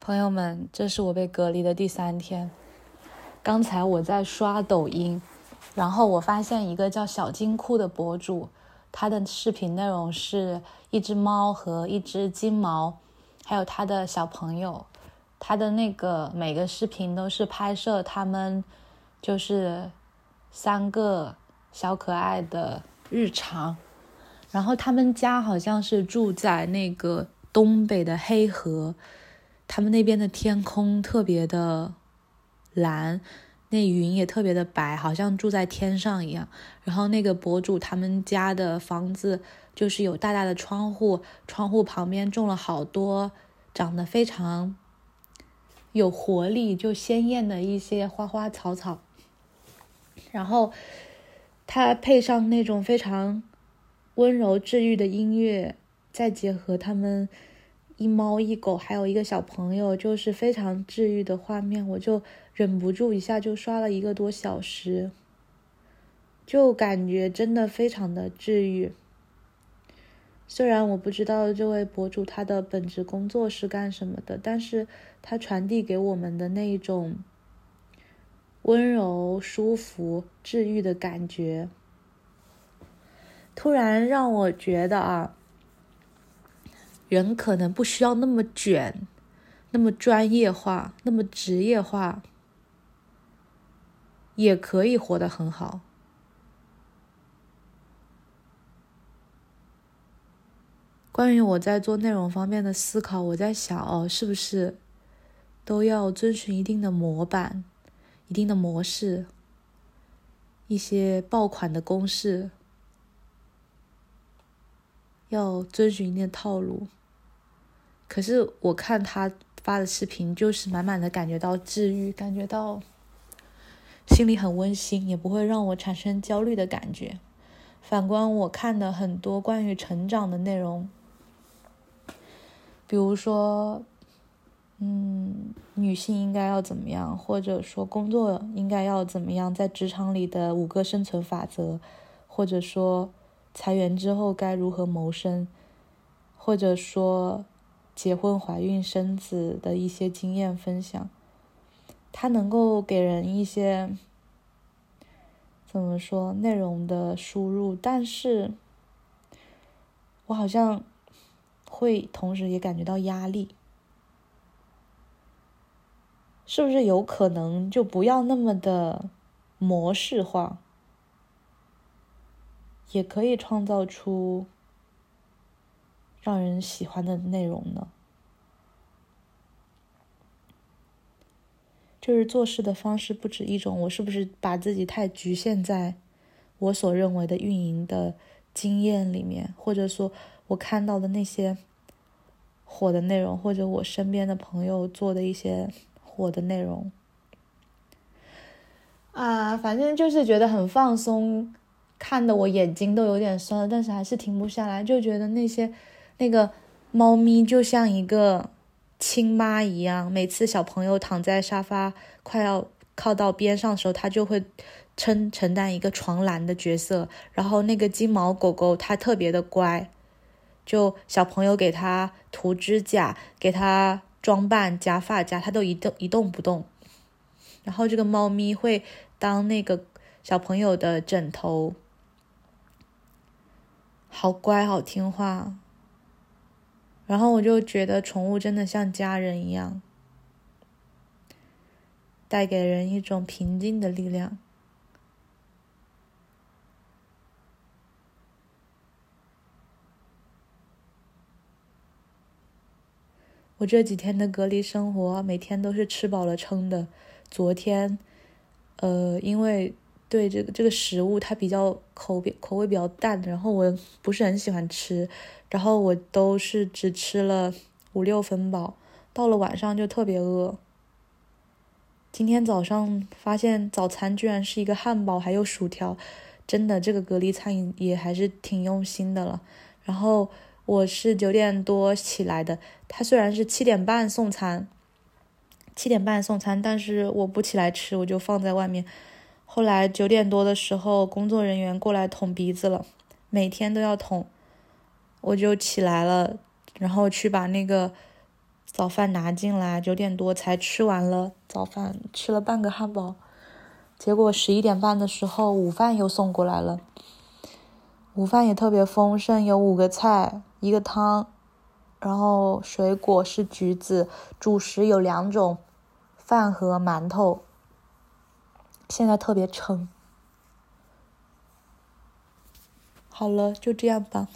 朋友们，这是我被隔离的第三天。刚才我在刷抖音，然后我发现一个叫小金库的博主，他的视频内容是一只猫和一只金毛，还有他的小朋友。他的那个每个视频都是拍摄他们就是三个小可爱的日常。然后他们家好像是住在那个东北的黑河。他们那边的天空特别的蓝，那云也特别的白，好像住在天上一样。然后那个博主他们家的房子就是有大大的窗户，窗户旁边种了好多长得非常有活力、就鲜艳的一些花花草草。然后它配上那种非常温柔治愈的音乐，再结合他们。一猫一狗，还有一个小朋友，就是非常治愈的画面，我就忍不住一下就刷了一个多小时，就感觉真的非常的治愈。虽然我不知道这位博主他的本职工作是干什么的，但是他传递给我们的那一种温柔、舒服、治愈的感觉，突然让我觉得啊。人可能不需要那么卷，那么专业化，那么职业化，也可以活得很好。关于我在做内容方面的思考，我在想哦，是不是都要遵循一定的模板、一定的模式、一些爆款的公式，要遵循一定的套路？可是我看他发的视频，就是满满的感觉到治愈，感觉到心里很温馨，也不会让我产生焦虑的感觉。反观我看的很多关于成长的内容，比如说，嗯，女性应该要怎么样，或者说工作应该要怎么样，在职场里的五个生存法则，或者说裁员之后该如何谋生，或者说。结婚、怀孕、生子的一些经验分享，它能够给人一些怎么说内容的输入，但是我好像会同时也感觉到压力，是不是有可能就不要那么的模式化，也可以创造出。让人喜欢的内容呢？就是做事的方式不止一种，我是不是把自己太局限在我所认为的运营的经验里面，或者说我看到的那些火的内容，或者我身边的朋友做的一些火的内容啊，反正就是觉得很放松，看的我眼睛都有点酸了，但是还是停不下来，就觉得那些。那个猫咪就像一个亲妈一样，每次小朋友躺在沙发快要靠到边上的时候，它就会承承担一个床栏的角色。然后那个金毛狗狗它特别的乖，就小朋友给它涂指甲、给它装扮、夹发夹，它都一动一动不动。然后这个猫咪会当那个小朋友的枕头，好乖，好听话。然后我就觉得宠物真的像家人一样，带给人一种平静的力量。我这几天的隔离生活，每天都是吃饱了撑的。昨天，呃，因为对这个这个食物它比较口味口味比较淡，然后我不是很喜欢吃。然后我都是只吃了五六分饱，到了晚上就特别饿。今天早上发现早餐居然是一个汉堡，还有薯条，真的这个隔离餐饮也还是挺用心的了。然后我是九点多起来的，他虽然是七点半送餐，七点半送餐，但是我不起来吃，我就放在外面。后来九点多的时候，工作人员过来捅鼻子了，每天都要捅。我就起来了，然后去把那个早饭拿进来，九点多才吃完了早饭，吃了半个汉堡。结果十一点半的时候，午饭又送过来了。午饭也特别丰盛，有五个菜，一个汤，然后水果是橘子，主食有两种，饭和馒头。现在特别撑。好了，就这样吧。